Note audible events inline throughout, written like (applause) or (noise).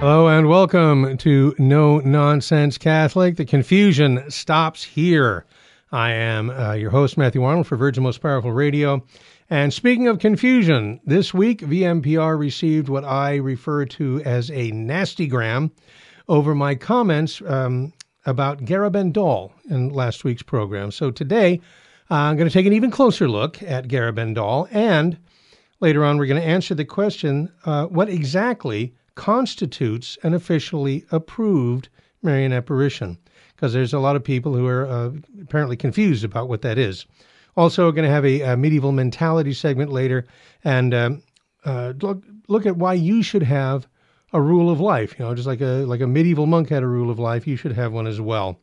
Hello and welcome to No Nonsense Catholic. The confusion stops here. I am uh, your host, Matthew Arnold, for Virgin Most Powerful Radio. And speaking of confusion, this week VMPR received what I refer to as a nastygram over my comments um, about Garabandal in last week's program. So today, uh, I'm going to take an even closer look at Garabandal, and later on, we're going to answer the question uh, what exactly constitutes an officially approved Marian apparition? Because there's a lot of people who are uh, apparently confused about what that is. Also, we're going to have a, a medieval mentality segment later and um, uh, look, look at why you should have a rule of life. You know, just like a like a medieval monk had a rule of life, you should have one as well.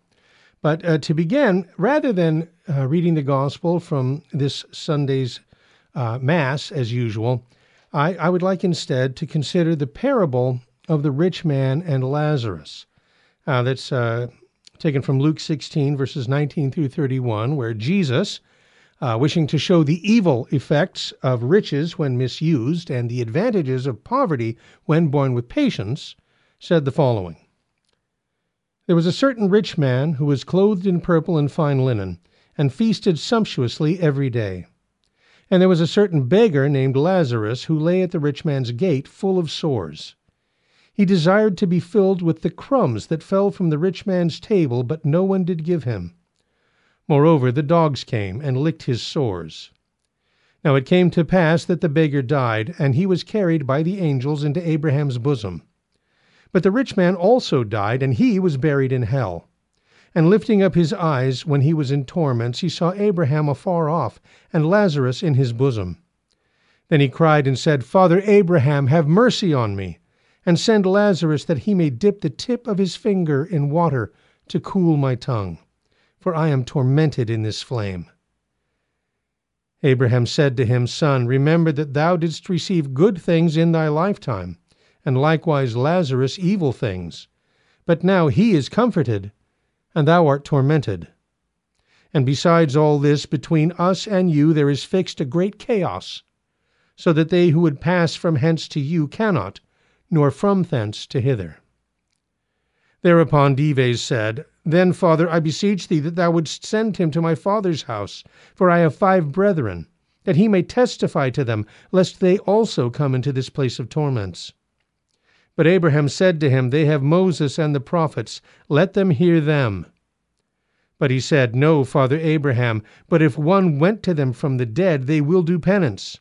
But uh, to begin, rather than uh, reading the gospel from this Sunday's uh, Mass as usual, I, I would like instead to consider the parable of the rich man and Lazarus. Uh, that's uh, taken from Luke 16, verses 19 through 31, where Jesus, uh, wishing to show the evil effects of riches when misused and the advantages of poverty when borne with patience, said the following There was a certain rich man who was clothed in purple and fine linen, and feasted sumptuously every day. And there was a certain beggar named Lazarus who lay at the rich man's gate full of sores. He desired to be filled with the crumbs that fell from the rich man's table, but no one did give him. Moreover, the dogs came and licked his sores. Now it came to pass that the beggar died, and he was carried by the angels into Abraham's bosom. But the rich man also died, and he was buried in hell. And lifting up his eyes when he was in torments, he saw Abraham afar off, and Lazarus in his bosom. Then he cried and said, Father Abraham, have mercy on me, and send Lazarus that he may dip the tip of his finger in water to cool my tongue, for I am tormented in this flame. Abraham said to him, Son, remember that thou didst receive good things in thy lifetime, and likewise Lazarus evil things. But now he is comforted and thou art tormented. And besides all this, between us and you there is fixed a great chaos, so that they who would pass from hence to you cannot, nor from thence to hither. Thereupon Dives said, Then, father, I beseech thee that thou wouldst send him to my father's house, for I have five brethren, that he may testify to them, lest they also come into this place of torments. But Abraham said to him, They have Moses and the prophets, let them hear them. But he said, No, father Abraham, but if one went to them from the dead, they will do penance.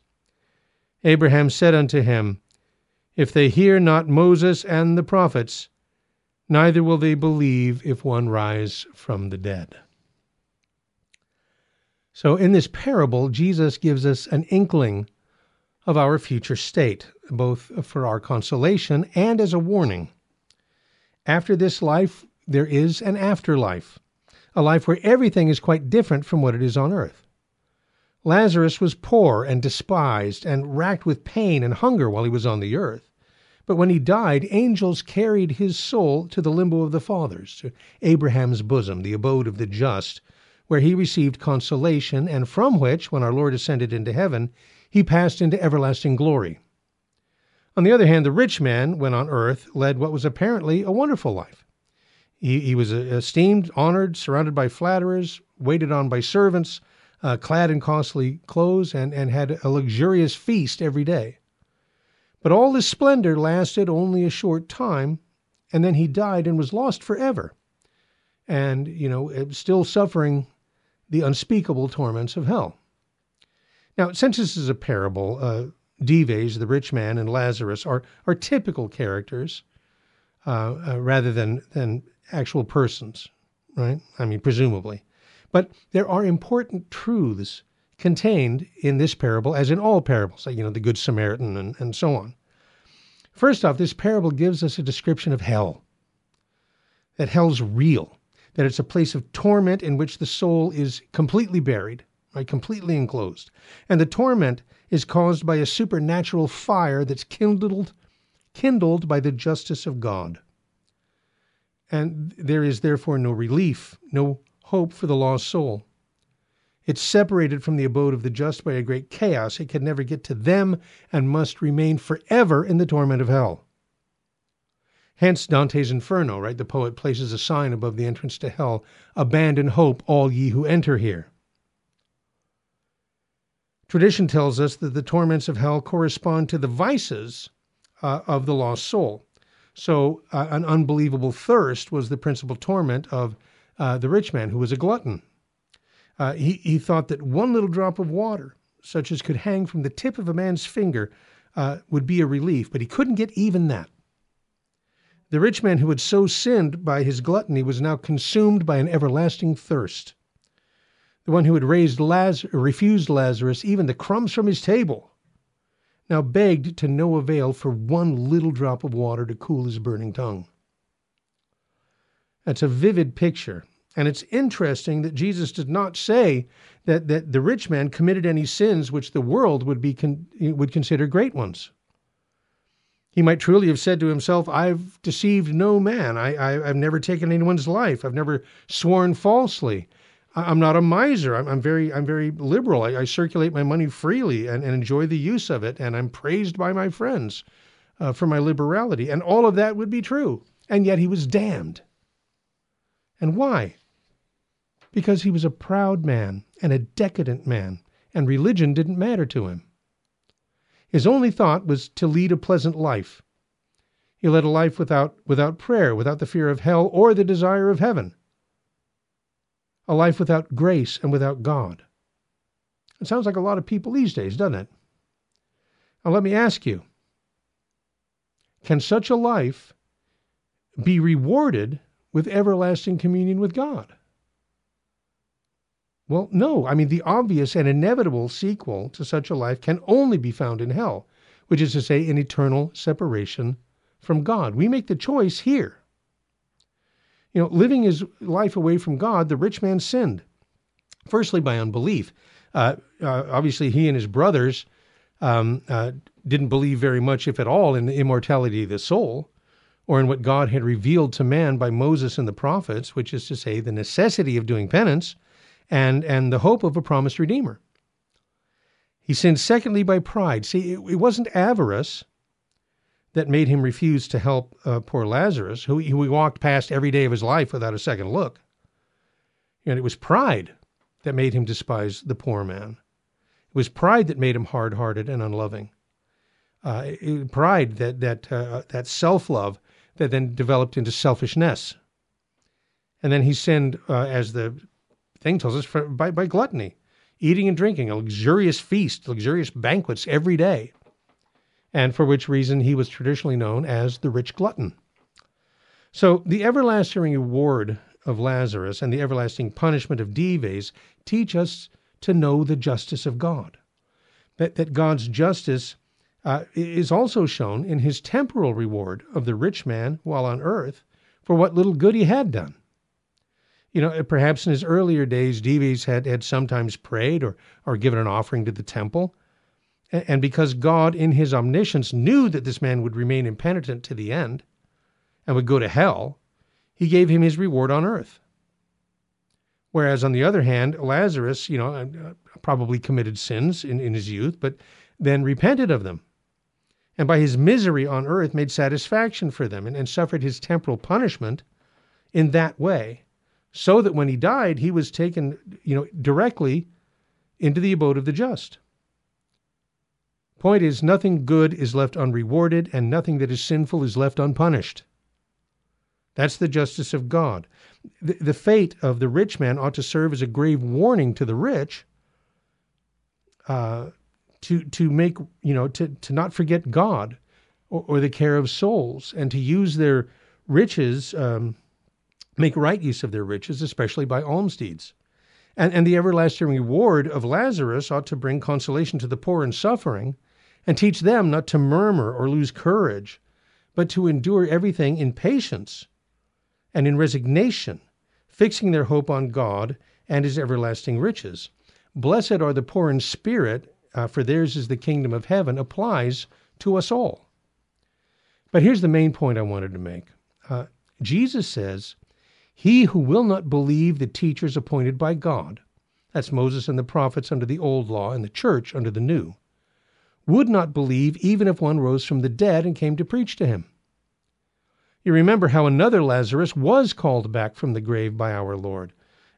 Abraham said unto him, If they hear not Moses and the prophets, neither will they believe if one rise from the dead. So, in this parable, Jesus gives us an inkling of our future state, both for our consolation and as a warning. After this life, there is an afterlife, a life where everything is quite different from what it is on earth. Lazarus was poor and despised and racked with pain and hunger while he was on the earth. But when he died, angels carried his soul to the limbo of the fathers, to Abraham's bosom, the abode of the just, where he received consolation, and from which, when our Lord ascended into heaven, he passed into everlasting glory. On the other hand, the rich man, when on earth, led what was apparently a wonderful life. He, he was esteemed, honored, surrounded by flatterers, waited on by servants, uh, clad in costly clothes, and, and had a luxurious feast every day. But all this splendor lasted only a short time, and then he died and was lost forever. And, you know, still suffering the unspeakable torments of hell. Now, since this is a parable, uh, Dives, the rich man, and Lazarus are, are typical characters uh, uh, rather than, than actual persons, right? I mean, presumably. But there are important truths contained in this parable, as in all parables, like, you know, the Good Samaritan and, and so on. First off, this parable gives us a description of hell, that hell's real, that it's a place of torment in which the soul is completely buried? Completely enclosed. And the torment is caused by a supernatural fire that's kindled, kindled by the justice of God. And there is therefore no relief, no hope for the lost soul. It's separated from the abode of the just by a great chaos. It can never get to them and must remain forever in the torment of hell. Hence Dante's Inferno, right? The poet places a sign above the entrance to hell Abandon hope, all ye who enter here. Tradition tells us that the torments of hell correspond to the vices uh, of the lost soul. So, uh, an unbelievable thirst was the principal torment of uh, the rich man who was a glutton. Uh, he, he thought that one little drop of water, such as could hang from the tip of a man's finger, uh, would be a relief, but he couldn't get even that. The rich man who had so sinned by his gluttony was now consumed by an everlasting thirst. The one who had raised Laz- refused Lazarus even the crumbs from his table now begged to no avail for one little drop of water to cool his burning tongue. That's a vivid picture. And it's interesting that Jesus did not say that, that the rich man committed any sins which the world would, be con- would consider great ones. He might truly have said to himself, I've deceived no man. I, I, have never taken anyone's life. I've never sworn falsely. I, am not a miser. I'm, I'm, very, I'm very liberal. I, I circulate my money freely and, and, enjoy the use of it. And I'm praised by my friends uh, for my liberality. And all of that would be true. And yet he was damned. And why? Because he was a proud man and a decadent man, and religion didn't matter to him. His only thought was to lead a pleasant life. He led a life without, without prayer, without the fear of hell or the desire of heaven. A life without grace and without God. It sounds like a lot of people these days, doesn't it? Now, let me ask you can such a life be rewarded with everlasting communion with God? Well, no. I mean, the obvious and inevitable sequel to such a life can only be found in hell, which is to say, in eternal separation from God. We make the choice here. You know, living his life away from God, the rich man sinned. Firstly, by unbelief. Uh, uh, obviously, he and his brothers um, uh, didn't believe very much, if at all, in the immortality of the soul or in what God had revealed to man by Moses and the prophets, which is to say, the necessity of doing penance and, and the hope of a promised Redeemer. He sinned secondly by pride. See, it, it wasn't avarice that made him refuse to help uh, poor Lazarus, who, who he walked past every day of his life without a second look. And it was pride that made him despise the poor man. It was pride that made him hard hearted and unloving. Uh, pride, that, that, uh, that self love that then developed into selfishness. And then he sinned, uh, as the thing tells us, for, by, by gluttony, eating and drinking, a luxurious feast, luxurious banquets every day, and for which reason he was traditionally known as the rich glutton. So the everlasting reward of Lazarus and the everlasting punishment of Dives teach us to know the justice of God. That, that God's justice uh, is also shown in his temporal reward of the rich man while on earth for what little good he had done. You know, perhaps in his earlier days, Dives had, had sometimes prayed or, or given an offering to the temple. And because God, in his omniscience, knew that this man would remain impenitent to the end and would go to hell, he gave him his reward on earth. Whereas, on the other hand, Lazarus, you know, uh, probably committed sins in, in his youth, but then repented of them. And by his misery on earth made satisfaction for them and, and suffered his temporal punishment in that way so that when he died, he was taken, you know, directly into the abode of the just. Point is, nothing good is left unrewarded, and nothing that is sinful is left unpunished. That's the justice of God. The, the fate of the rich man ought to serve as a grave warning to the rich uh, to, to make, you know, to, to not forget God or, or the care of souls and to use their riches um, make right use of their riches, especially by alms deeds. And, and the everlasting reward of Lazarus ought to bring consolation to the poor and suffering, and teach them not to murmur or lose courage, but to endure everything in patience and in resignation, fixing their hope on God and his everlasting riches. Blessed are the poor in spirit, uh, for theirs is the kingdom of heaven, applies to us all. But here's the main point I wanted to make. Uh, Jesus says, he who will not believe the teachers appointed by God, that's Moses and the prophets under the old law and the church under the new, would not believe even if one rose from the dead and came to preach to him. You remember how another Lazarus was called back from the grave by our Lord,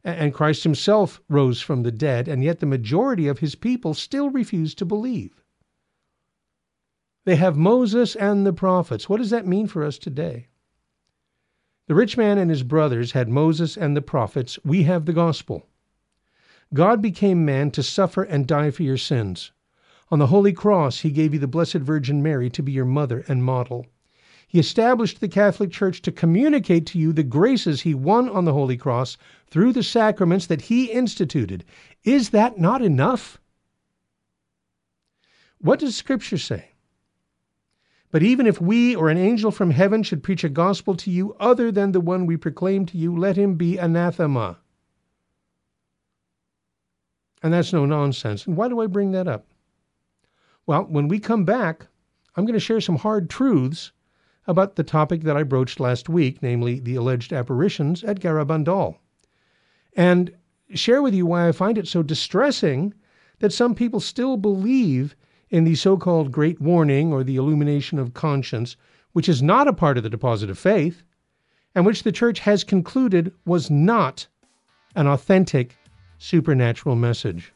and Christ himself rose from the dead, and yet the majority of his people still refuse to believe. They have Moses and the prophets. What does that mean for us today? The rich man and his brothers had Moses and the prophets. We have the gospel. God became man to suffer and die for your sins. On the holy cross, he gave you the Blessed Virgin Mary to be your mother and model. He established the Catholic Church to communicate to you the graces he won on the Holy Cross through the sacraments that he instituted. Is that not enough? What does Scripture say? But even if we or an angel from heaven should preach a gospel to you other than the one we proclaim to you, let him be anathema. And that's no nonsense. And why do I bring that up? Well, when we come back, I'm going to share some hard truths about the topic that I broached last week, namely the alleged apparitions at Garabandal, and share with you why I find it so distressing that some people still believe in the so called Great Warning or the illumination of conscience, which is not a part of the deposit of faith, and which the church has concluded was not an authentic supernatural message.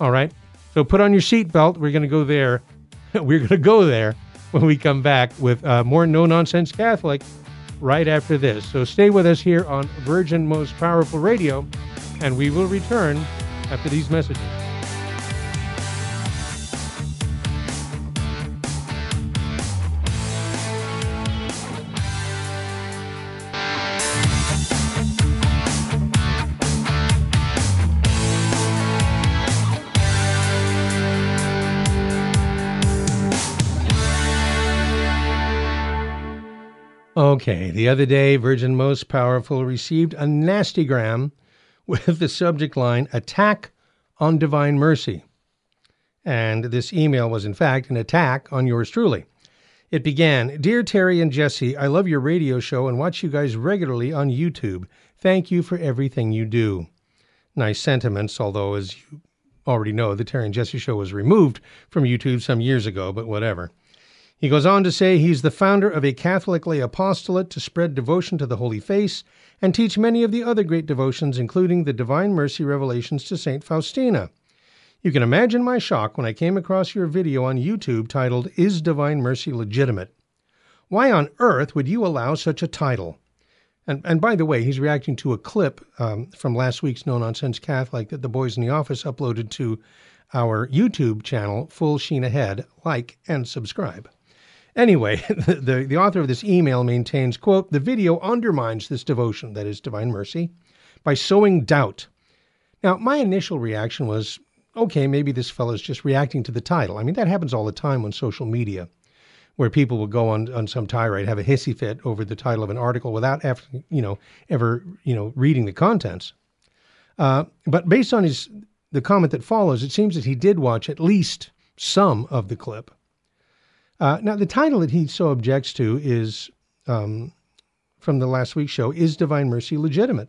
All right, so put on your seatbelt. We're going to go there. (laughs) We're going to go there when we come back with uh, more No Nonsense Catholic right after this. So stay with us here on Virgin Most Powerful Radio, and we will return after these messages. Okay, the other day, Virgin Most Powerful received a nasty gram with the subject line Attack on Divine Mercy. And this email was, in fact, an attack on yours truly. It began Dear Terry and Jesse, I love your radio show and watch you guys regularly on YouTube. Thank you for everything you do. Nice sentiments, although, as you already know, the Terry and Jesse show was removed from YouTube some years ago, but whatever. He goes on to say he's the founder of a Catholic lay apostolate to spread devotion to the Holy Face and teach many of the other great devotions, including the Divine Mercy revelations to St. Faustina. You can imagine my shock when I came across your video on YouTube titled, Is Divine Mercy Legitimate? Why on earth would you allow such a title? And, and by the way, he's reacting to a clip um, from last week's No Nonsense Catholic that the boys in the office uploaded to our YouTube channel, Full Sheen Ahead. Like and subscribe. Anyway, (laughs) the, the, the, author of this email maintains, quote, the video undermines this devotion, that is divine mercy, by sowing doubt. Now, my initial reaction was, okay, maybe this fellow's just reacting to the title. I mean, that happens all the time on social media, where people will go on, on some tirade, have a hissy fit over the title of an article without, ever, you know, ever, you know, reading the contents. Uh, but based on his the comment that follows, it seems that he did watch at least some of the clip. Uh, now, the title that he so objects to is um, from the last week's show Is Divine Mercy Legitimate?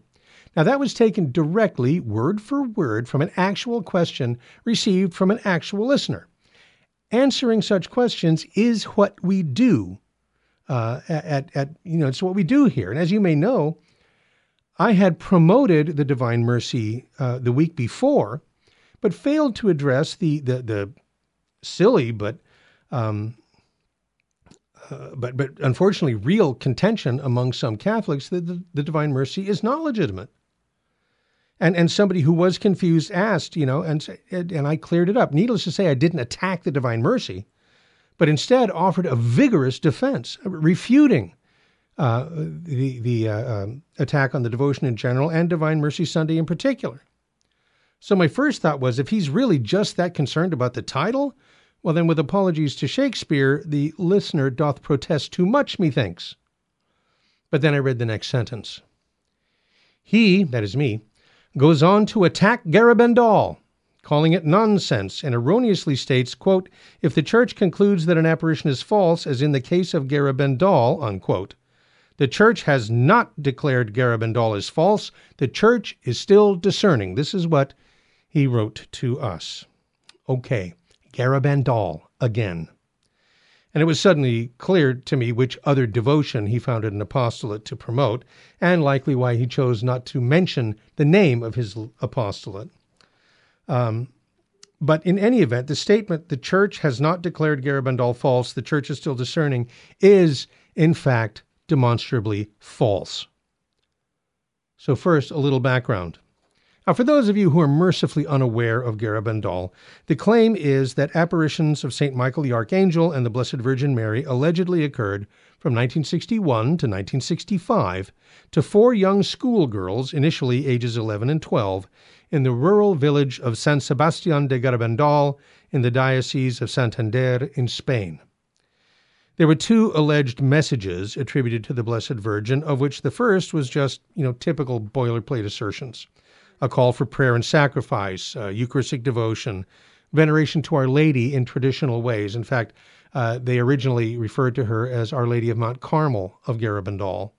Now, that was taken directly, word for word, from an actual question received from an actual listener. Answering such questions is what we do. Uh, at, at, you know, it's what we do here. And as you may know, I had promoted the Divine Mercy uh, the week before, but failed to address the the, the silly but um, uh, but but unfortunately, real contention among some Catholics that the, the Divine Mercy is not legitimate. And and somebody who was confused asked, you know, and and I cleared it up. Needless to say, I didn't attack the Divine Mercy, but instead offered a vigorous defense, refuting uh, the the uh, um, attack on the devotion in general and Divine Mercy Sunday in particular. So my first thought was, if he's really just that concerned about the title, well, then, with apologies to Shakespeare, the listener doth protest too much, methinks. But then I read the next sentence. He, that is me, goes on to attack Garabandal, calling it nonsense, and erroneously states, quote, if the church concludes that an apparition is false, as in the case of Garabandal, unquote, the church has not declared Garabandal as false. The church is still discerning. This is what he wrote to us. Okay. Garabandal again. and it was suddenly clear to me which other devotion he founded an apostolate to promote, and likely why he chose not to mention the name of his apostolate. Um, but in any event, the statement, the church has not declared Garabandal false, the church is still discerning, is in fact demonstrably false. So, first, a little background. Now, for those of you who are mercifully unaware of Garabandal, the claim is that apparitions of St. Michael the Archangel and the Blessed Virgin Mary allegedly occurred from 1961 to 1965 to four young schoolgirls, initially ages 11 and 12, in the rural village of San Sebastian de Garabandal in the Diocese of Santander in Spain. There were two alleged messages attributed to the Blessed Virgin, of which the first was just, you know, typical boilerplate assertions a call for prayer and sacrifice, uh, Eucharistic devotion, veneration to Our Lady in traditional ways. In fact, uh, they originally referred to her as Our Lady of Mount Carmel of Garabandal,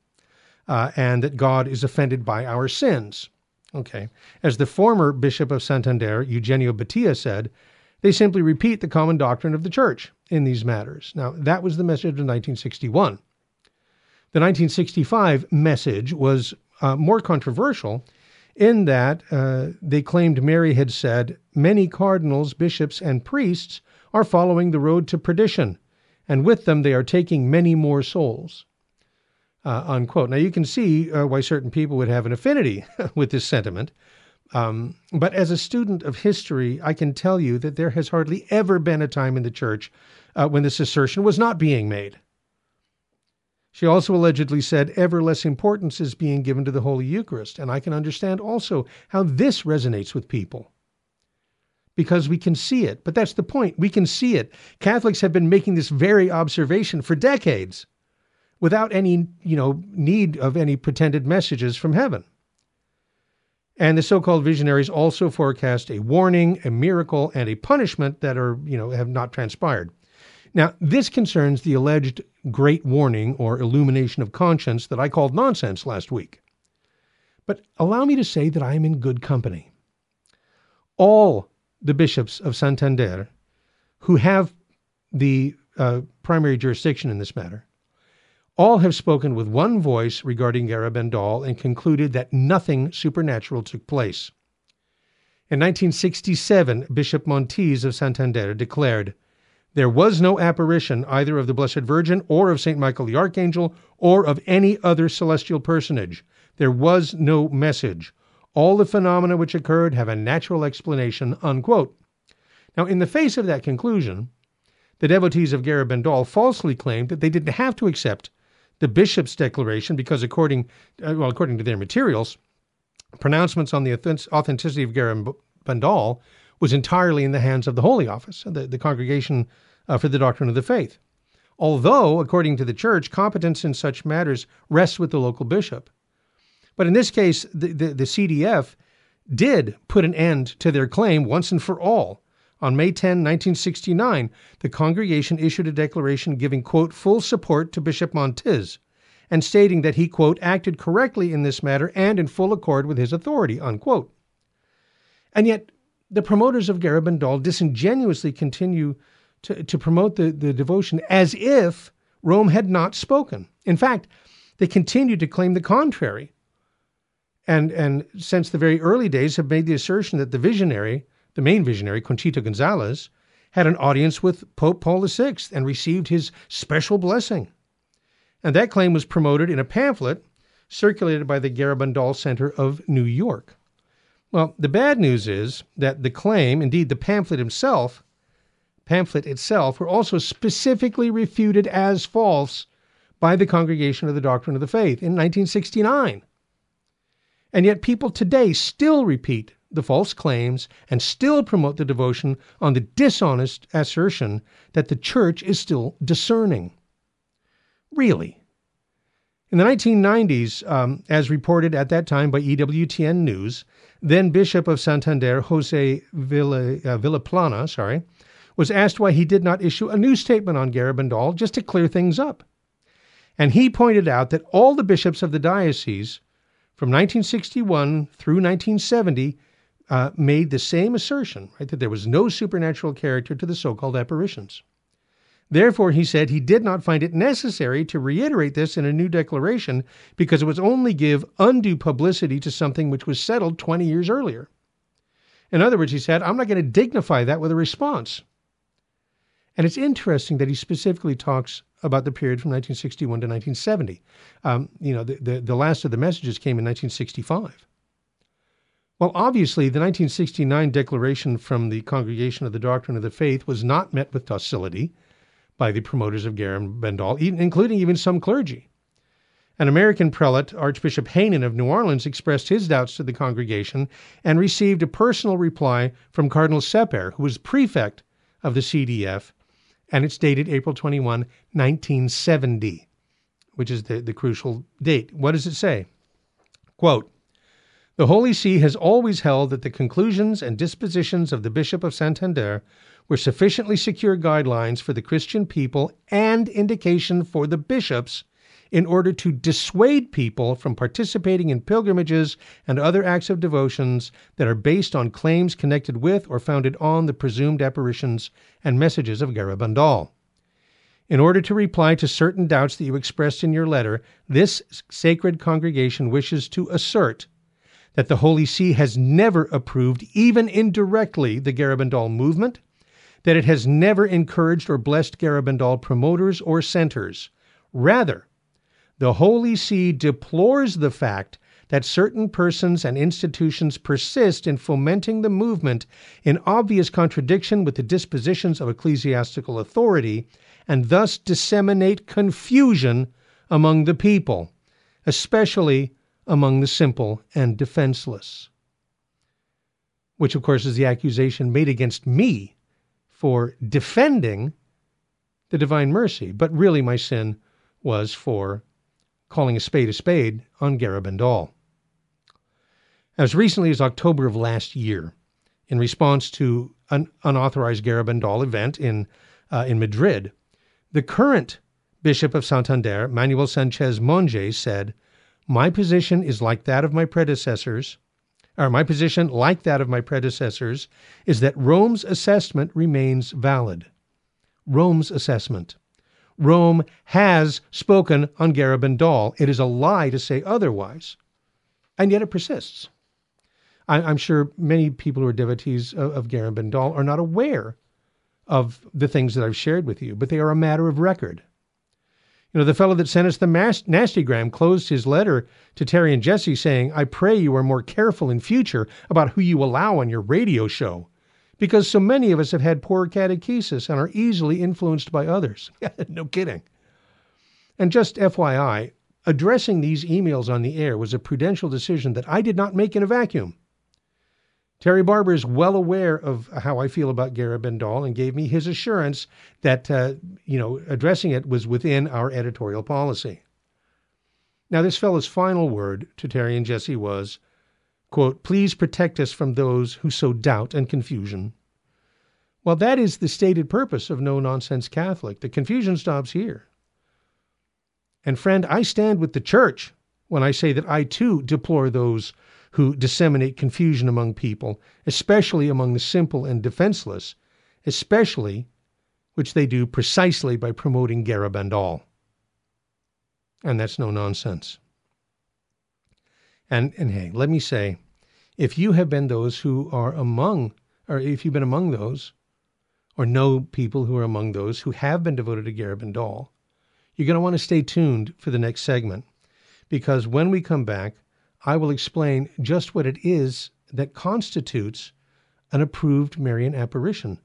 uh, and that God is offended by our sins. Okay. As the former Bishop of Santander, Eugenio Beitia, said, they simply repeat the common doctrine of the Church in these matters. Now, that was the message of 1961. The 1965 message was uh, more controversial in that uh, they claimed Mary had said, Many cardinals, bishops, and priests are following the road to perdition, and with them they are taking many more souls. Uh, unquote. Now you can see uh, why certain people would have an affinity (laughs) with this sentiment. Um, but as a student of history, I can tell you that there has hardly ever been a time in the church uh, when this assertion was not being made. She also allegedly said ever less importance is being given to the Holy Eucharist, and I can understand also how this resonates with people. Because we can see it. But that's the point. We can see it. Catholics have been making this very observation for decades without any, you know, need of any pretended messages from heaven. And the so-called visionaries also forecast a warning, a miracle, and a punishment that are, you know, have not transpired. Now, this concerns the alleged great warning or illumination of conscience that I called nonsense last week. But allow me to say that I am in good company. All the bishops of Santander who have the uh, primary jurisdiction in this matter, all have spoken with one voice regarding Garabandal and concluded that nothing supernatural took place. In 1967, Bishop Montis of Santander declared, there was no apparition either of the Blessed Virgin or of St. Michael the Archangel or of any other celestial personage. There was no message. All the phenomena which occurred have a natural explanation. Unquote. Now, in the face of that conclusion, the devotees of Garabandal falsely claimed that they didn't have to accept the bishop's declaration because, according, uh, well, according to their materials, pronouncements on the authenticity of Garabandal was entirely in the hands of the Holy Office, the, the Congregation uh, for the Doctrine of the Faith. Although, according to the Church, competence in such matters rests with the local bishop. But in this case, the, the, the CDF did put an end to their claim once and for all. On May 10, 1969, the congregation issued a declaration giving, quote, full support to Bishop Montis and stating that he, quote, acted correctly in this matter and in full accord with his authority, unquote. And yet, the promoters of Garabandal disingenuously continue to, to promote the, the devotion as if Rome had not spoken. In fact, they continue to claim the contrary. And, and since the very early days have made the assertion that the visionary, the main visionary, Conchita Gonzalez, had an audience with Pope Paul VI and received his special blessing. And that claim was promoted in a pamphlet circulated by the Garabandal Center of New York. Well, the bad news is that the claim, indeed the pamphlet himself, pamphlet itself, were also specifically refuted as false by the Congregation of the Doctrine of the Faith in 1969. And yet people today still repeat the false claims and still promote the devotion on the dishonest assertion that the church is still discerning. Really, in the 1990s, um, as reported at that time by EWTN News, then Bishop of Santander, Jose Villa, uh, Vilaplana, sorry, was asked why he did not issue a new statement on Garabandal just to clear things up. And he pointed out that all the bishops of the diocese from 1961 through 1970 uh, made the same assertion, right, that there was no supernatural character to the so called apparitions. Therefore, he said he did not find it necessary to reiterate this in a new declaration because it would only give undue publicity to something which was settled 20 years earlier. In other words, he said, I'm not going to dignify that with a response. And it's interesting that he specifically talks about the period from 1961 to 1970. Um, you know, the, the, the last of the messages came in 1965. Well, obviously, the 1969 declaration from the Congregation of the Doctrine of the Faith was not met with docility by the promoters of Garabandal, including even some clergy. An American prelate, Archbishop Hannan of New Orleans, expressed his doubts to the congregation and received a personal reply from Cardinal Seper, who was prefect of the CDF, and it's dated April 21, 1970, which is the, the crucial date. What does it say? Quote, the Holy See has always held that the conclusions and dispositions of the Bishop of Santander were sufficiently secure guidelines for the Christian people and indication for the bishops in order to dissuade people from participating in pilgrimages and other acts of devotions that are based on claims connected with or founded on the presumed apparitions and messages of Garabandal. In order to reply to certain doubts that you expressed in your letter, this sacred congregation wishes to assert that the Holy See has never approved, even indirectly, the Garabandal movement that it has never encouraged or blessed Garabandal promoters or centers. Rather, the Holy See deplores the fact that certain persons and institutions persist in fomenting the movement in obvious contradiction with the dispositions of ecclesiastical authority and thus disseminate confusion among the people, especially among the simple and defenseless. Which, of course, is the accusation made against me for defending the divine mercy, but really my sin was for calling a spade a spade on Garabandal. As recently as October of last year, in response to an unauthorized Garabandal event in, uh, in Madrid, the current Bishop of Santander, Manuel Sanchez Monge, said, My position is like that of my predecessors or my position, like that of my predecessors, is that Rome's assessment remains valid. Rome's assessment. Rome has spoken on Garabandal. It is a lie to say otherwise. And yet it persists. I, am sure many people who are devotees of, of are not aware of the things that I've shared with you, but they are a matter of record. You know, the fellow that sent us the mas- nastygram closed his letter to Terry and Jesse saying, I pray you are more careful in future about who you allow on your radio show, because so many of us have had poor catechesis and are easily influenced by others. (laughs) no kidding. And just FYI, addressing these emails on the air was a prudential decision that I did not make in a vacuum. Terry Barber is well aware of how I feel about Garabandal and gave me his assurance that, uh, you know, addressing it was within our editorial policy. Now, this fellow's final word to Terry and Jesse was, quote, please protect us from those who sow doubt and confusion. Well, that is the stated purpose of No Nonsense Catholic. The confusion stops here. And friend, I stand with the church when I say that I too deplore those who disseminate confusion among people, especially among the simple and defenseless, especially which they do precisely by promoting Garabandal. And that's no nonsense. And, and hey, let me say, if you have been those who are among, or if you've been among those, or know people who are among those who have been devoted to Garabandal, you're going to want to stay tuned for the next segment because when we come back, I will explain just what it is that constitutes an approved Marian apparition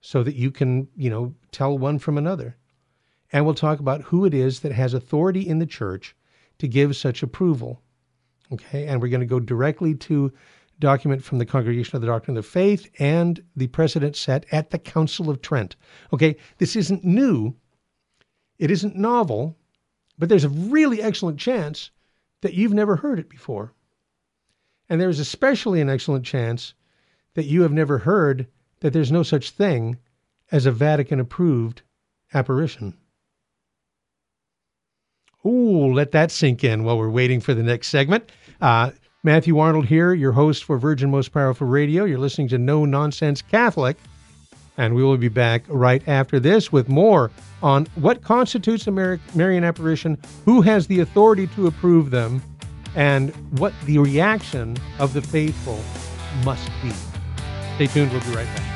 so that you can, you know, tell one from another. And we'll talk about who it is that has authority in the church to give such approval. Okay, and we're going to go directly to document from the Congregation of the Doctrine of the Faith and the precedent set at the Council of Trent. Okay, this isn't new, it isn't novel, but there's a really excellent chance that you've never heard it before. And there's especially an excellent chance that you have never heard that there's no such thing as a Vatican approved apparition. Ooh, let that sink in while we're waiting for the next segment. Uh, Matthew Arnold here, your host for Virgin Most Powerful Radio. You're listening to No Nonsense Catholic. And we will be back right after this with more on what constitutes a Mar- Marian apparition, who has the authority to approve them, and what the reaction of the faithful must be. Stay tuned, we'll be right back.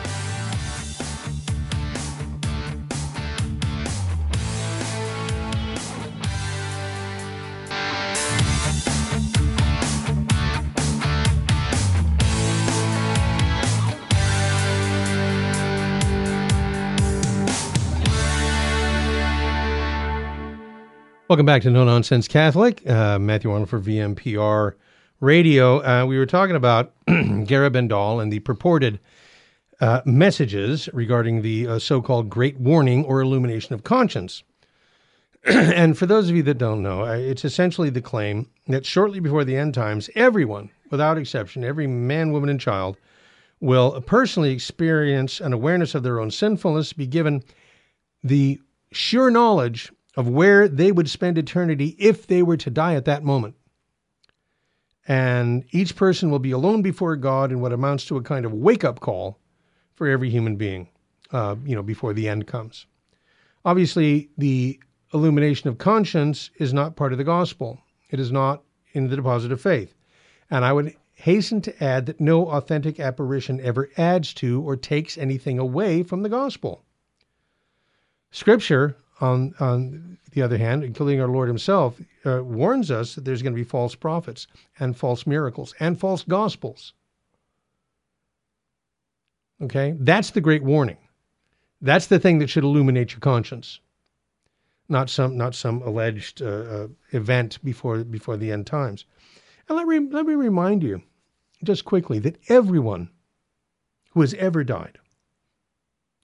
Welcome back to No Nonsense Catholic. Uh, Matthew Arnold for VMPR Radio. Uh, we were talking about (clears throat) Garabandal and the purported uh, messages regarding the uh, so called Great Warning or Illumination of Conscience. (clears throat) and for those of you that don't know, it's essentially the claim that shortly before the end times, everyone, without exception, every man, woman, and child, will personally experience an awareness of their own sinfulness, be given the sure knowledge of where they would spend eternity if they were to die at that moment. And each person will be alone before God in what amounts to a kind of wake up call for every human being, uh, you know, before the end comes. Obviously, the illumination of conscience is not part of the gospel, it is not in the deposit of faith. And I would hasten to add that no authentic apparition ever adds to or takes anything away from the gospel. Scripture on on the other hand, including our Lord Himself, uh, warns us that there's going to be false prophets and false miracles and false gospels. Okay, that's the great warning. That's the thing that should illuminate your conscience, not some not some alleged uh, uh, event before before the end times. And let me let me remind you, just quickly, that everyone who has ever died,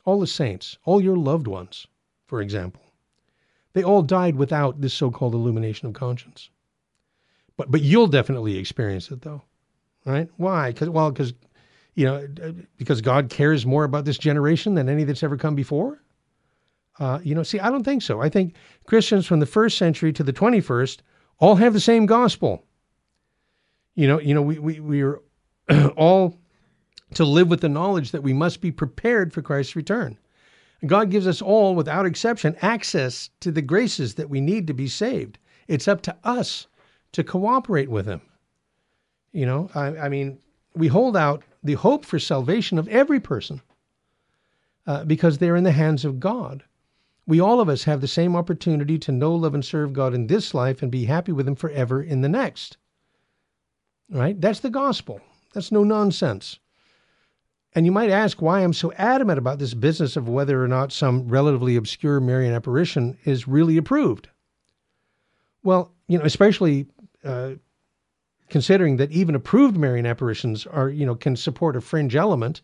all the saints, all your loved ones, for example, they all died without this so-called illumination of conscience. But but you'll definitely experience it though, right? Why? Because well, because you know, because God cares more about this generation than any that's ever come before. Uh, you know, see, I don't think so. I think Christians from the first century to the 21st all have the same gospel. You know, you know, we we we are (clears throat) all to live with the knowledge that we must be prepared for Christ's return. God gives us all, without exception, access to the graces that we need to be saved. It's up to us to cooperate with Him. You know, I, I mean, we hold out the hope for salvation of every person uh, because they're in the hands of God. We all of us have the same opportunity to know, love, and serve God in this life and be happy with Him forever in the next. Right? That's the gospel. That's no nonsense. And you might ask why I'm so adamant about this business of whether or not some relatively obscure Marian apparition is really approved. Well, you know, especially uh, considering that even approved Marian apparitions are, you know, can support a fringe element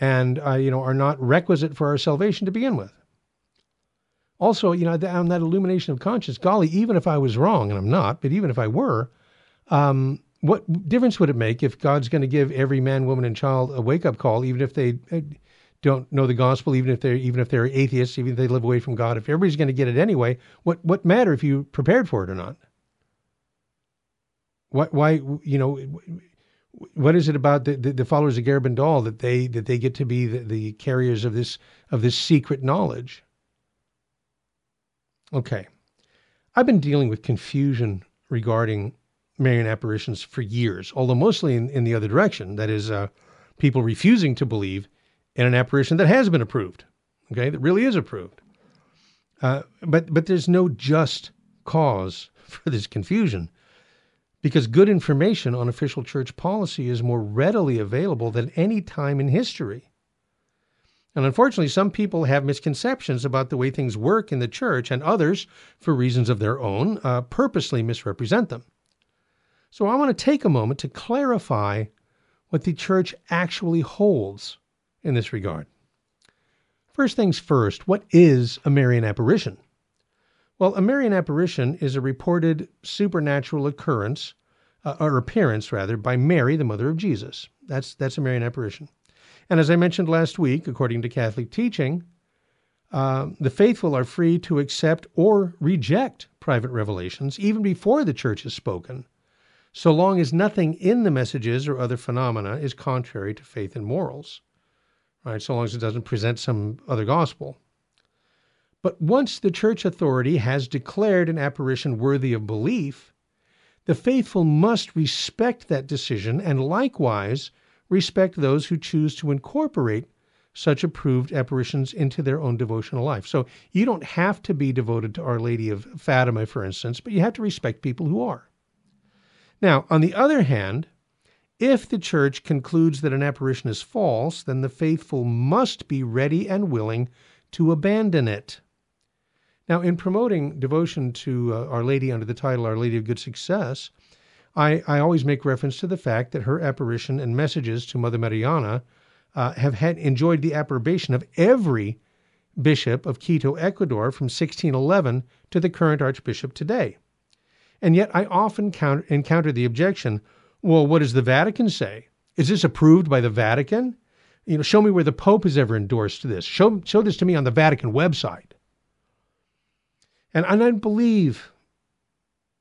and, uh, you know, are not requisite for our salvation to begin with. Also, you know, on that illumination of conscience, golly, even if I was wrong, and I'm not, but even if I were, um, what difference would it make if God's going to give every man, woman, and child a wake up call, even if they uh, don't know the gospel, even if they're even if they're atheists, even if they live away from God? If everybody's going to get it anyway, what what matter if you prepared for it or not? What why you know? What is it about the, the, the followers of Garabandal that they that they get to be the, the carriers of this of this secret knowledge? Okay, I've been dealing with confusion regarding Marian apparitions for years, although mostly in, in the other direction. That is, uh, people refusing to believe in an apparition that has been approved, okay, that really is approved. Uh, but but there's no just cause (laughs) for this confusion because good information on official church policy is more readily available than any time in history. And unfortunately, some people have misconceptions about the way things work in the church, and others, for reasons of their own, uh, purposely misrepresent them. So I want to take a moment to clarify what the church actually holds in this regard. First things first, what is a Marian apparition? Well, a Marian apparition is a reported supernatural occurrence, uh, or appearance rather, by Mary, the mother of Jesus. That's, that's a Marian apparition. And as I mentioned last week, according to Catholic teaching, uh, the faithful are free to accept or reject private revelations even before the church has spoken so long as nothing in the messages or other phenomena is contrary to faith and morals. right? So long as it doesn't present some other gospel. But once the church authority has declared an apparition worthy of belief, the faithful must respect that decision and likewise respect those who choose to incorporate such approved apparitions into their own devotional life. So you don't have to be devoted to Our Lady of Fatima, for instance, but you have to respect people who are. Now, on the other hand, if the church concludes that an apparition is false, then the faithful must be ready and willing to abandon it. Now, in promoting devotion to uh, Our Lady under the title Our Lady of Good Success, I, I always make reference to the fact that her apparition and messages to Mother Mariana uh, have had enjoyed the approbation of every bishop of Quito, Ecuador, from 1611 to the current archbishop today. And yet, I often counter, encounter the objection: "Well, what does the Vatican say? Is this approved by the Vatican? You know, show me where the Pope has ever endorsed this. Show show this to me on the Vatican website." And, and I believe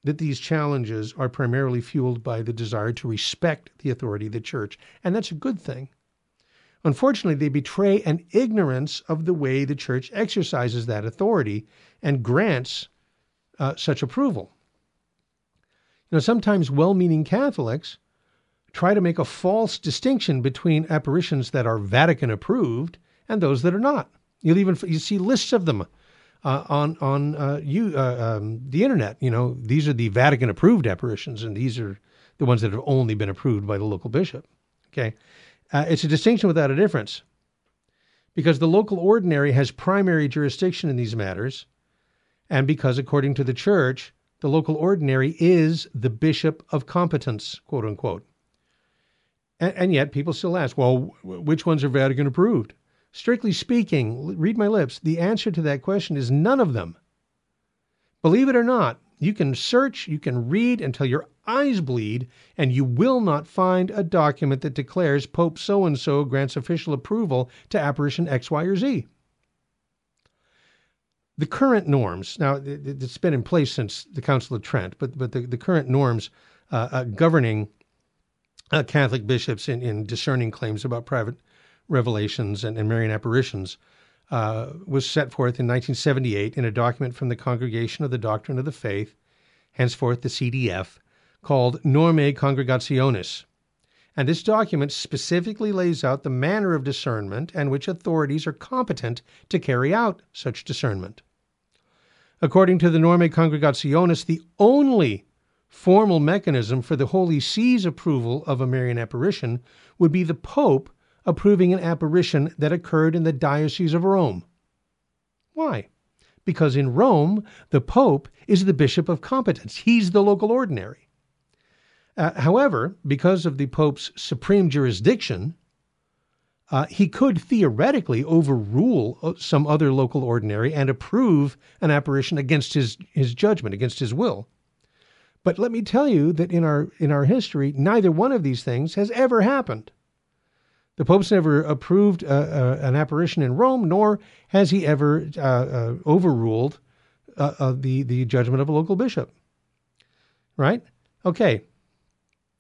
that these challenges are primarily fueled by the desire to respect the authority of the church, and that's a good thing. Unfortunately, they betray an ignorance of the way the church exercises that authority and grants uh, such approval. You know, sometimes well meaning Catholics try to make a false distinction between apparitions that are Vatican approved and those that are not. You'll even you see lists of them uh, on on uh, you uh, um, the internet. You know, these are the Vatican approved apparitions, and these are the ones that have only been approved by the local bishop. Okay, uh, it's a distinction without a difference, because the local ordinary has primary jurisdiction in these matters, and because, according to the Church, the local ordinary is the bishop of competence, quote unquote. And, and yet, people still ask, well, which ones are Vatican approved? Strictly speaking, read my lips, the answer to that question is none of them. Believe it or not, you can search, you can read until your eyes bleed, and you will not find a document that declares Pope so and so grants official approval to apparition X, Y, or Z. The current norms, now it's been in place since the Council of Trent, but, but the, the current norms uh, uh, governing uh, Catholic bishops in, in discerning claims about private revelations and, and Marian apparitions uh, was set forth in 1978 in a document from the Congregation of the Doctrine of the Faith, henceforth the CDF, called Normae Congregationis. And this document specifically lays out the manner of discernment and which authorities are competent to carry out such discernment. According to the Normae Congregationis, the only formal mechanism for the Holy See's approval of a Marian apparition would be the Pope approving an apparition that occurred in the Diocese of Rome. Why? Because in Rome, the Pope is the bishop of competence, he's the local ordinary. Uh, however, because of the Pope's supreme jurisdiction, uh, he could theoretically overrule uh, some other local ordinary and approve an apparition against his, his judgment, against his will. But let me tell you that in our in our history, neither one of these things has ever happened. The Pope's never approved uh, uh, an apparition in Rome, nor has he ever uh, uh overruled the, the judgment of a local bishop. Right? Okay.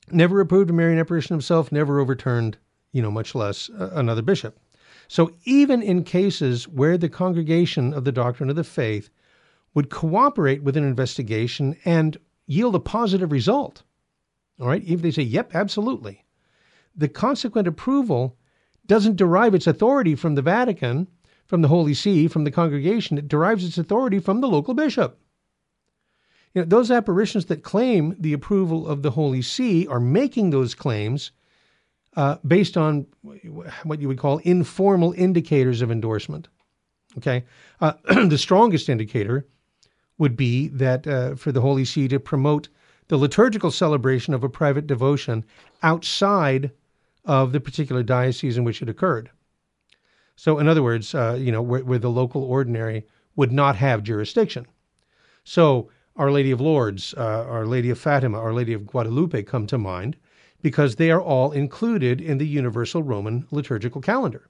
Never approved a Marian apparition himself, never overturned, you know, much less uh, another bishop. So even in cases where the congregation of the doctrine of the faith would cooperate with an investigation and yield a positive result, all right, if they say, yep, absolutely, the consequent approval doesn't derive its authority from the Vatican, from the Holy See, from the congregation. It derives its authority from the local bishop. You know, those apparitions that claim the approval of the Holy See are making those claims uh, based on what you would call informal indicators of endorsement. Okay, uh, (clears throat) the strongest indicator would be that uh, for the Holy See to promote the liturgical celebration of a private devotion outside of the particular diocese in which it occurred. So, in other words, uh, you know, where, where, the local ordinary would not have jurisdiction. So, Our Lady of Lourdes, uh, Our Lady of Fatima, Our Lady of Guadalupe come to mind because they are all included in the Universal Roman liturgical calendar.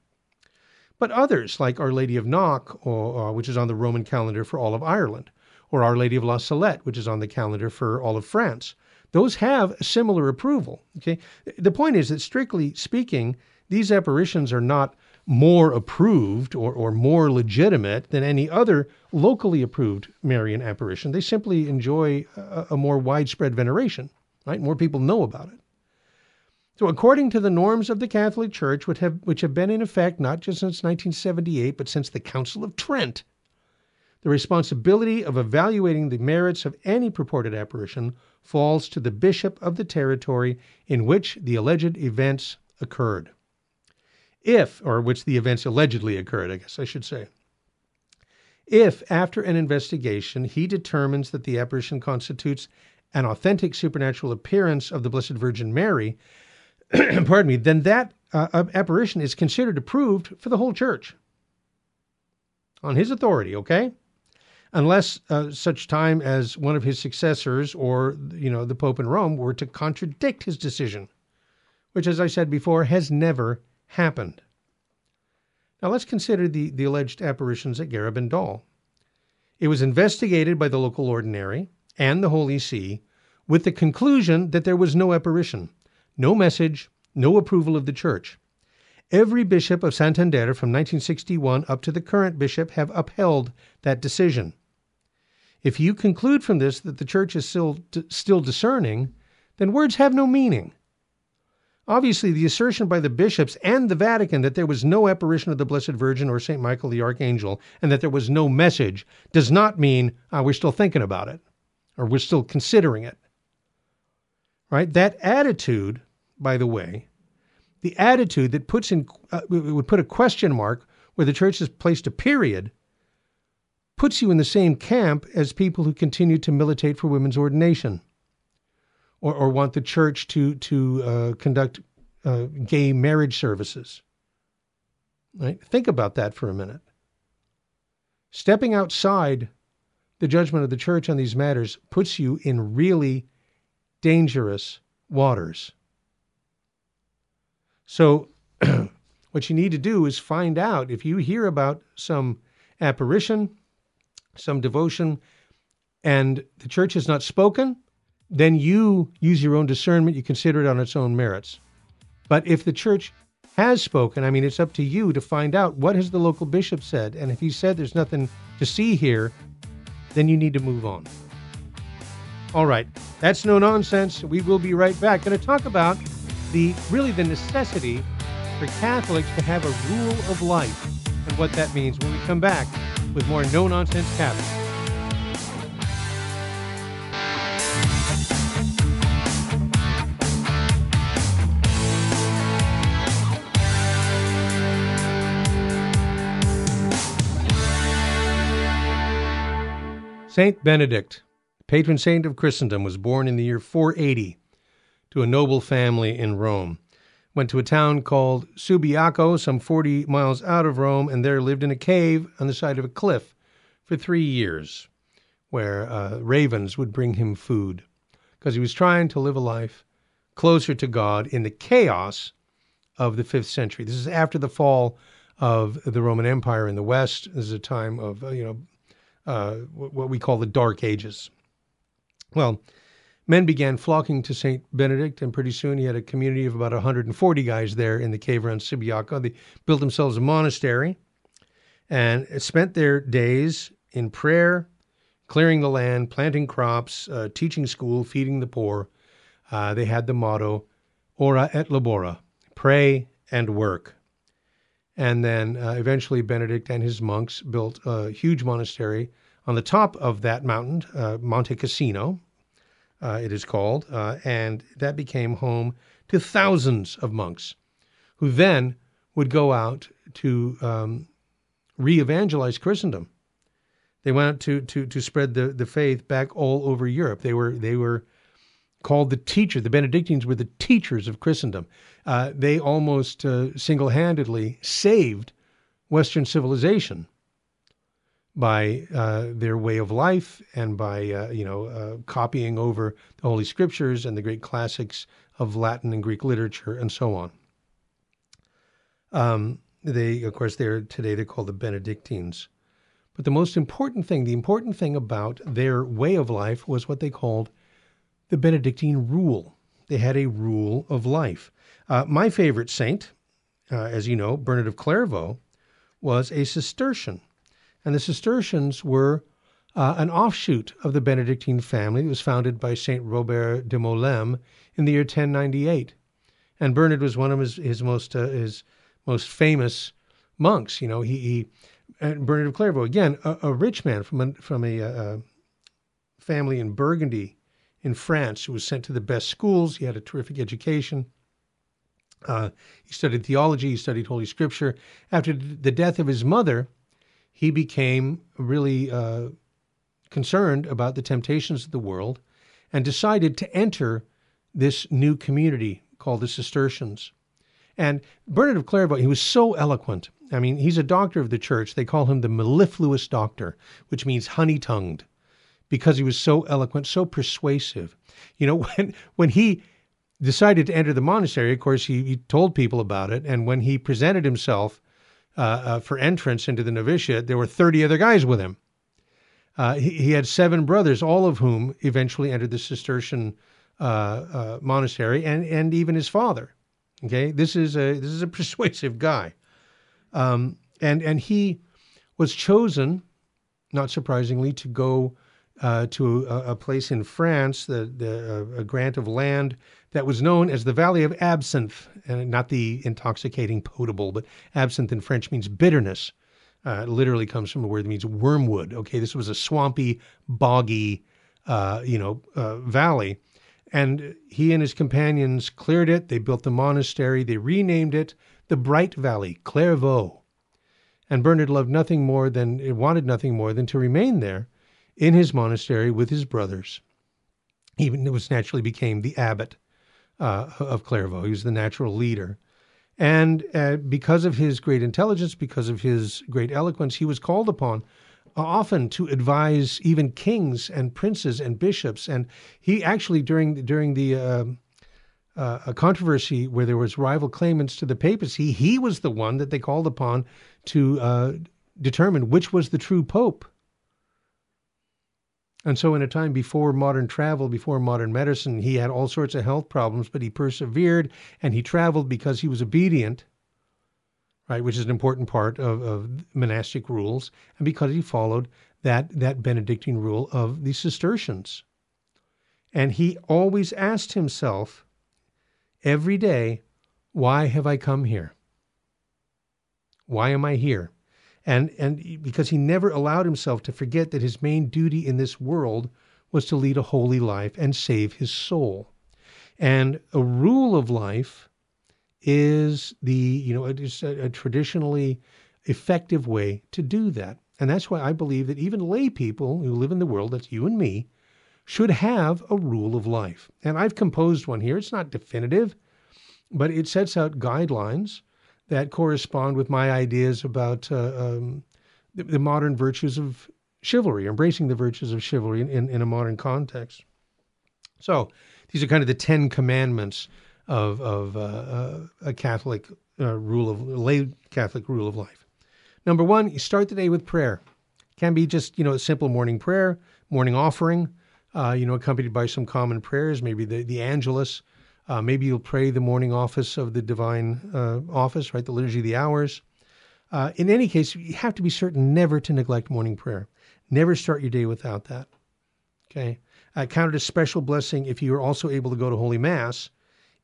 But others, like Our Lady of Knock, or, uh, which is on the Roman calendar for all of Ireland, or Our Lady of La Salette, which is on the calendar for all of France, those have similar approval. Okay, the point is that strictly speaking, these apparitions are not more approved or, or more legitimate than any other locally approved Marian apparition. They simply enjoy a, a more widespread veneration, right? More people know about it. So, according to the norms of the Catholic Church, which have, which have been in effect not just since 1978, but since the Council of Trent, the responsibility of evaluating the merits of any purported apparition falls to the bishop of the territory in which the alleged events occurred if, or which the events allegedly occurred, I guess I should say. If, after an investigation, he determines that the apparition constitutes an authentic supernatural appearance of the Blessed Virgin Mary, (clears throat) pardon me, then that uh, apparition is considered approved for the whole church on his authority, okay? Unless uh, such time as one of his successors or, you know, the Pope in Rome were to contradict his decision, which, as I said before, has never happened. Now let's consider the, the alleged apparitions at Garabandal. It was investigated by the local ordinary and the Holy See with the conclusion that there was no apparition, no message, no approval of the church. Every bishop of Santander from 1961 up to the current bishop have upheld that decision. If you conclude from this that the church is still, still discerning, then words have no meaning. Obviously, the assertion by the bishops and the Vatican that there was no apparition of the Blessed Virgin or St. Michael the Archangel and that there was no message does not mean uh, we're still thinking about it or we're still considering it. Right? That attitude, by the way, the attitude that puts in, uh, would put a question mark where the church has placed a period, puts you in the same camp as people who continue to militate for women's ordination or, or want the church to to uh, conduct uh, gay marriage services. Right? Think about that for a minute. Stepping outside the judgment of the church on these matters puts you in really dangerous waters. So, (clears throat) what you need to do is find out if you hear about some apparition, some devotion, and the church has not spoken, then you use your own discernment, you consider it on its own merits. But if the church has spoken, I mean, it's up to you to find out what has the local bishop said. And if he said there's nothing to see here, then you need to move on. All right, that's no nonsense. We will be right back. Going to talk about the really the necessity for Catholics to have a rule of life and what that means when we come back with more no nonsense Catholics. Saint Benedict, patron saint of Christendom, was born in the year 480 to a noble family in Rome. Went to a town called Subiaco, some 40 miles out of Rome, and there lived in a cave on the side of a cliff for three years, where uh, ravens would bring him food, because he was trying to live a life closer to God in the chaos of the fifth century. This is after the fall of the Roman Empire in the West. This is a time of uh, you know uh, what we call the Dark Ages. Well, men began flocking to St. Benedict, and pretty soon he had a community of about 140 guys there in the cave around Subiaco. They built themselves a monastery and spent their days in prayer, clearing the land, planting crops, uh, teaching school, feeding the poor. Uh, they had the motto, Ora et labora, pray and work. And then uh, eventually, Benedict and his monks built a huge monastery on the top of that mountain, uh, Monte Cassino, uh, it is called, uh, and that became home to thousands of monks who then would go out to um, re evangelize Christendom. They went out to, to, to spread the, the faith back all over Europe. They were, they were called the teacher. The Benedictines were the teachers of Christendom. Uh, they almost uh, single handedly saved Western civilization by uh, their way of life and by uh, you know uh, copying over the Holy Scriptures and the great classics of Latin and Greek literature and so on. Um, they, of course, they're today they're called the Benedictines. But the most important thing, the important thing about their way of life was what they called the Benedictine rule. They had a rule of life. Uh, my favorite saint, uh, as you know, Bernard of Clairvaux was a Cistercian. And the Cistercians were uh, an offshoot of the Benedictine family. It was founded by Saint Robert de Molesme in the year 1098. And Bernard was one of his, his most uh, his most famous monks. You know, he, he Bernard of Clairvaux again, a, a, rich man from a, from a, a family in Burgundy, in France, who was sent to the best schools. He had a terrific education. Uh, he studied theology, he studied Holy Scripture. After the death of his mother, he became really uh, concerned about the temptations of the world and decided to enter this new community called the Cistercians. And Bernard of Clairvaux, he was so eloquent. I mean, he's a doctor of the church. They call him the mellifluous doctor, which means honey tongued, because he was so eloquent, so persuasive. You know, (laughs) when when he decided to enter the monastery, of course, he, he told people about it. And when he presented himself uh, uh, for entrance into the novitiate, there were 30 other guys with him. Uh, he, he, had seven brothers, all of whom eventually entered the Cistercian uh, uh, monastery, and, and even his father. Okay, this is a this is a (laughs) persuasive guy, um, and and he was chosen, not surprisingly, to go to a, a, place in France, the, the a grant of land that was known as the Valley of Absinthe, and not the intoxicating potable, but absinthe in French means bitterness. Uh, it literally comes from a word that means wormwood. Okay, this was a swampy, boggy, uh, you know, uh, valley, and he and his companions cleared it. They built the monastery. They renamed it the Bright Valley, Clairvaux. And Bernard loved nothing more than wanted nothing more than to remain there in his monastery with his brothers. Even was naturally became the abbot uh, of Clairvaux. He was the natural leader. And uh, because of his great intelligence, because of his great eloquence, he was called upon uh, often to advise even kings and princes and bishops. And he actually, during during the uh, uh, a controversy where there was rival claimants to the papacy, he was the one that they called upon to uh, determine which was the true pope. And so, in a time before modern travel, before modern medicine, he had all sorts of health problems, but he persevered and he traveled because he was obedient, right, which is an important part of, of monastic rules, and because he followed that, that Benedictine rule of the Cistercians. And he always asked himself every day, Why have I come here? Why am I here? And and because he never allowed himself to forget that his main duty in this world was to lead a holy life and save his soul. And a rule of life is the you know it is a, a traditionally effective way to do that. And that's why I believe that even lay people who live in the world, that's you and me, should have a rule of life. And I've composed one here. It's not definitive, but it sets out guidelines that correspond with my ideas about uh, um, the, the, modern virtues of chivalry, embracing the virtues of chivalry in, in, in, a modern context. So these are kind of the Ten Commandments of, of uh, uh, a Catholic uh, rule of lay Catholic rule of life. Number one, you start the day with prayer. Can be just you know a simple morning prayer, morning offering, uh, you know, accompanied by some common prayers, maybe the the Angelus uh, maybe you'll pray the morning office of the divine uh, office, right? The liturgy of the hours. Uh, in any case, you have to be certain never to neglect morning prayer. Never start your day without that. Okay. I count it a special blessing if you are also able to go to Holy Mass,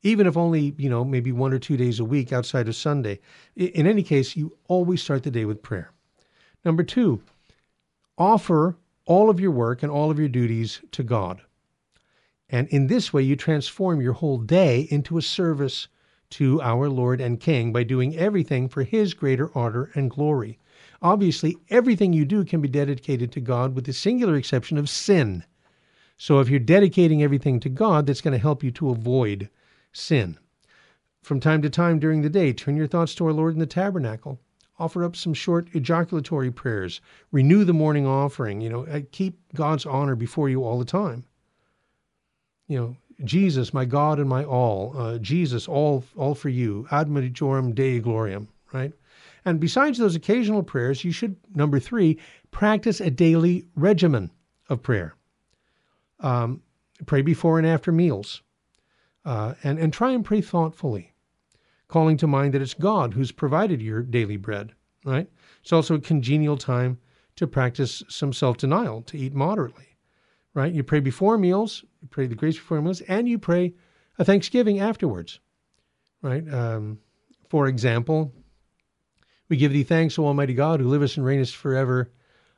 even if only, you know, maybe one or two days a week outside of Sunday. In any case, you always start the day with prayer. Number two, offer all of your work and all of your duties to God. And in this way, you transform your whole day into a service to our Lord and King by doing everything for His greater honor and glory. Obviously, everything you do can be dedicated to God with the singular exception of sin. So if you're dedicating everything to God, that's going to help you to avoid sin. From time to time during the day, turn your thoughts to our Lord in the tabernacle. Offer up some short ejaculatory prayers. Renew the morning offering. You know, uh, keep God's honor before you all the time you know, Jesus, my God and my all, uh, Jesus, all, all for you, ad majorem Dei gloriam, right? And besides those occasional prayers, you should, number three, practice a daily regimen of prayer. Um, pray before and after meals, uh, and, and try and pray thoughtfully. calling to mind that it's God who's provided your daily bread, right? It's also a congenial time to practice some self denial, to eat moderately, right? You pray before meals, you pray the grace before meals, and you pray a thanksgiving afterwards, right? Um, for example, we give thee thanks, O Almighty God, who livest and reignest forever.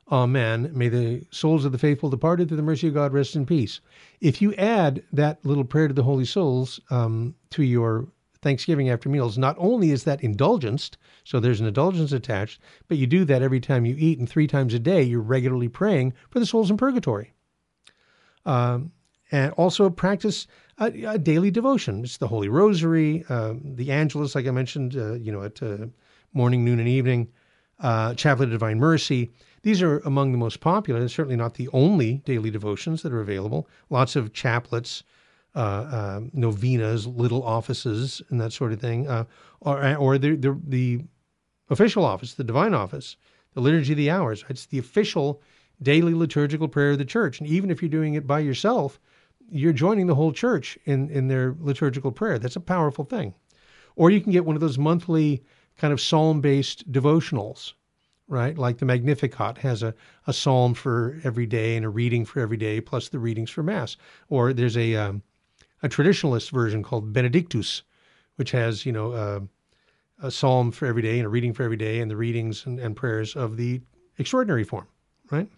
Amen. May the souls of the faithful departed through the mercy of God rest in peace. If you add that little prayer to the holy souls um, to your Thanksgiving after meals, not only is that indulgenced, so there's an indulgence attached, but you do that every time you eat, and three times a day you're regularly praying for the souls in purgatory. Um, and also practice a, a, daily devotion. It's the Holy Rosary, uh, the Angelus, like I mentioned, uh, you know, at uh, morning, noon, and evening, uh, Chaplet of Divine Mercy. These are among the most popular, and certainly not the only daily devotions that are available. Lots of chaplets, uh, uh, novenas, little offices, and that sort of thing, uh, or or the, the, the official office, the divine office, the liturgy of the hours. It's the official daily liturgical prayer of the church, and even if you're doing it by yourself, you're joining the whole church in in their liturgical prayer. That's a powerful thing. Or you can get one of those monthly kind of psalm based devotionals right? Like the Magnificat has a, a psalm for every day and a reading for every day, plus the readings for Mass. Or there's a um, a traditionalist version called Benedictus, which has you know uh, a psalm for every day and a reading for every day, and the readings and, and prayers of the extraordinary form, right?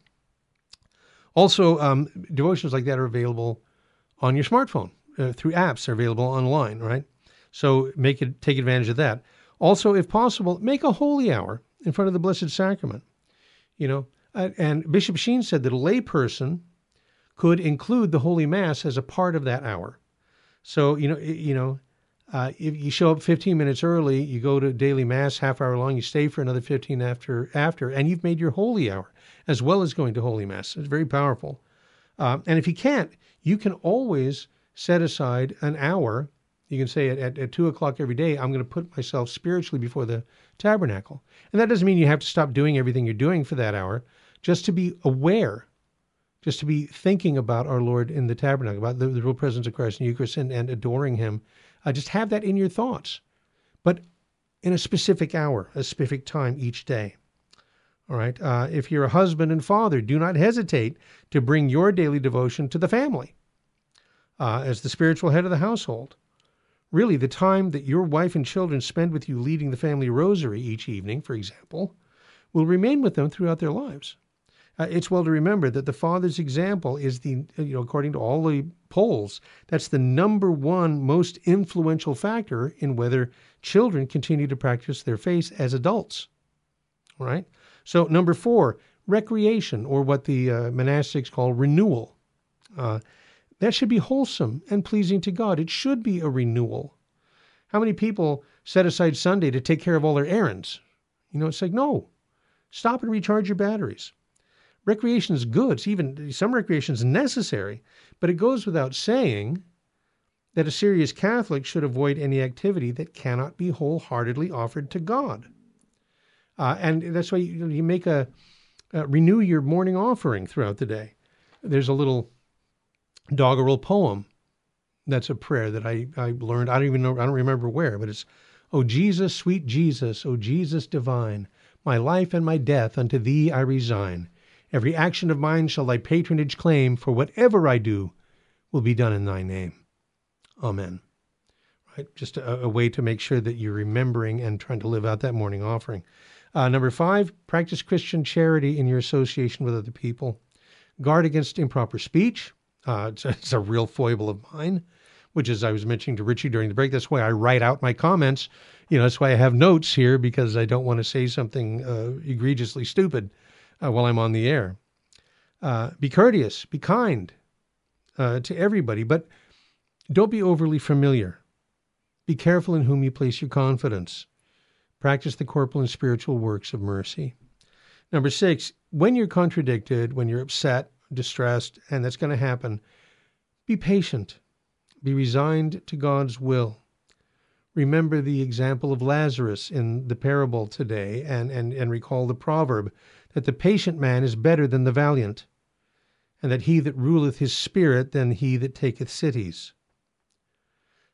Also, um, devotions like that are available on your smartphone uh, through apps. They're available online, right? So make it take advantage of that. Also, if possible, make a holy hour in front of the Blessed Sacrament. You know, uh, and Bishop Sheen said that a layperson could include the Holy Mass as a part of that hour. So you know, you know, uh, if you show up 15 minutes early, you go to daily mass half hour long, you stay for another 15 after after, and you've made your holy hour as well as going to holy mass. It's very powerful. Uh, and if you can't, you can always set aside an hour. You can say at, at, at two o'clock every day, I'm going to put myself spiritually before the tabernacle. And that doesn't mean you have to stop doing everything you're doing for that hour, just to be aware just to be thinking about our Lord in the tabernacle, about the, the real presence of Christ in Eucharist and, and adoring Him. Uh, just have that in your thoughts, but in a specific hour, a specific time each day. All right. Uh, if you're a husband and father, do not hesitate to bring your daily devotion to the family uh, as the spiritual head of the household. Really, the time that your wife and children spend with you leading the family rosary each evening, for example, will remain with them throughout their lives. Uh, it's well to remember that the father's example is the, you know, according to all the polls, that's the number one most influential factor in whether children continue to practice their faith as adults. All right. So number four, recreation, or what the uh, monastics call renewal. Uh, that should be wholesome and pleasing to God. It should be a renewal. How many people set aside Sunday to take care of all their errands? You know, it's like, no, stop and recharge your batteries recreation is good. It's even some recreation is necessary, but it goes without saying that a serious Catholic should avoid any activity that cannot be wholeheartedly offered to God. Uh, and that's why you, you make a uh, renew your morning offering throughout the day. There's a little doggerel poem that's a prayer that I, I learned. I don't even know, I don't remember where, but it's, Oh Jesus, sweet Jesus, O Jesus divine, my life and my death unto thee I resign. Every action of mine shall thy patronage claim, for whatever I do will be done in thy name. Amen. Right? Just a, a way to make sure that you're remembering and trying to live out that morning offering. Uh, number five, practice Christian charity in your association with other people. Guard against improper speech. Uh, it's, a, (laughs) it's a real foible of mine, which is I was mentioning to Richie during the break. That's why I write out my comments. You know, that's why I have notes here because I don't want to say something uh, egregiously stupid uh, while I'm on the air. Uh, be courteous, be kind uh, to everybody, but don't be overly familiar. Be careful in whom you place your confidence. Practice the corporal and spiritual works of mercy. Number six, when you're contradicted, when you're upset, distressed, and that's going to happen, be patient. Be resigned to God's will. Remember the example of Lazarus in the parable today and, and, and recall the proverb that the patient man is better than the valiant, and that he that ruleth his spirit than he that taketh cities.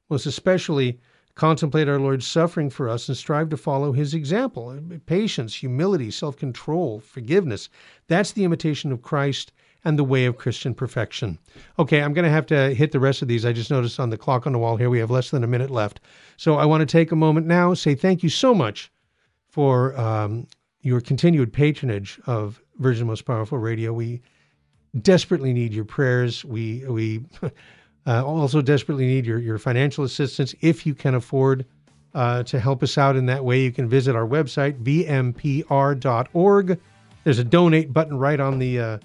Most especially, contemplate our Lord's suffering for us and strive to follow his example. Patience, humility, self control, forgiveness. That's the imitation of Christ and the way of Christian perfection. Okay, I'm going to have to hit the rest of these. I just noticed on the clock on the wall here we have less than a minute left. So I want to take a moment now, say thank you so much for um, your continued patronage of Virgin Most Powerful Radio. We desperately need your prayers. We we (laughs) uh, also desperately need your your financial assistance if you can afford uh, to help us out in that way. You can visit our website vmpr.org. There's a donate button right on the uh,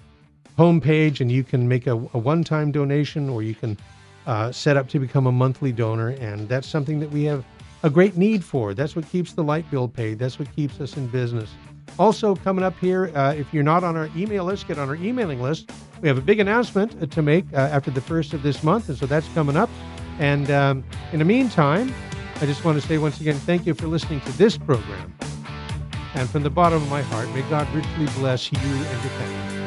homepage, and you can make a, a one-time donation, or you can uh, set up to become a monthly donor, and that's something that we have a great need for. That's what keeps the light bill paid. That's what keeps us in business. Also, coming up here, uh, if you're not on our email list, get on our emailing list. We have a big announcement to make uh, after the first of this month, and so that's coming up. And um, in the meantime, I just want to say once again, thank you for listening to this program. And from the bottom of my heart, may God richly bless you and your family.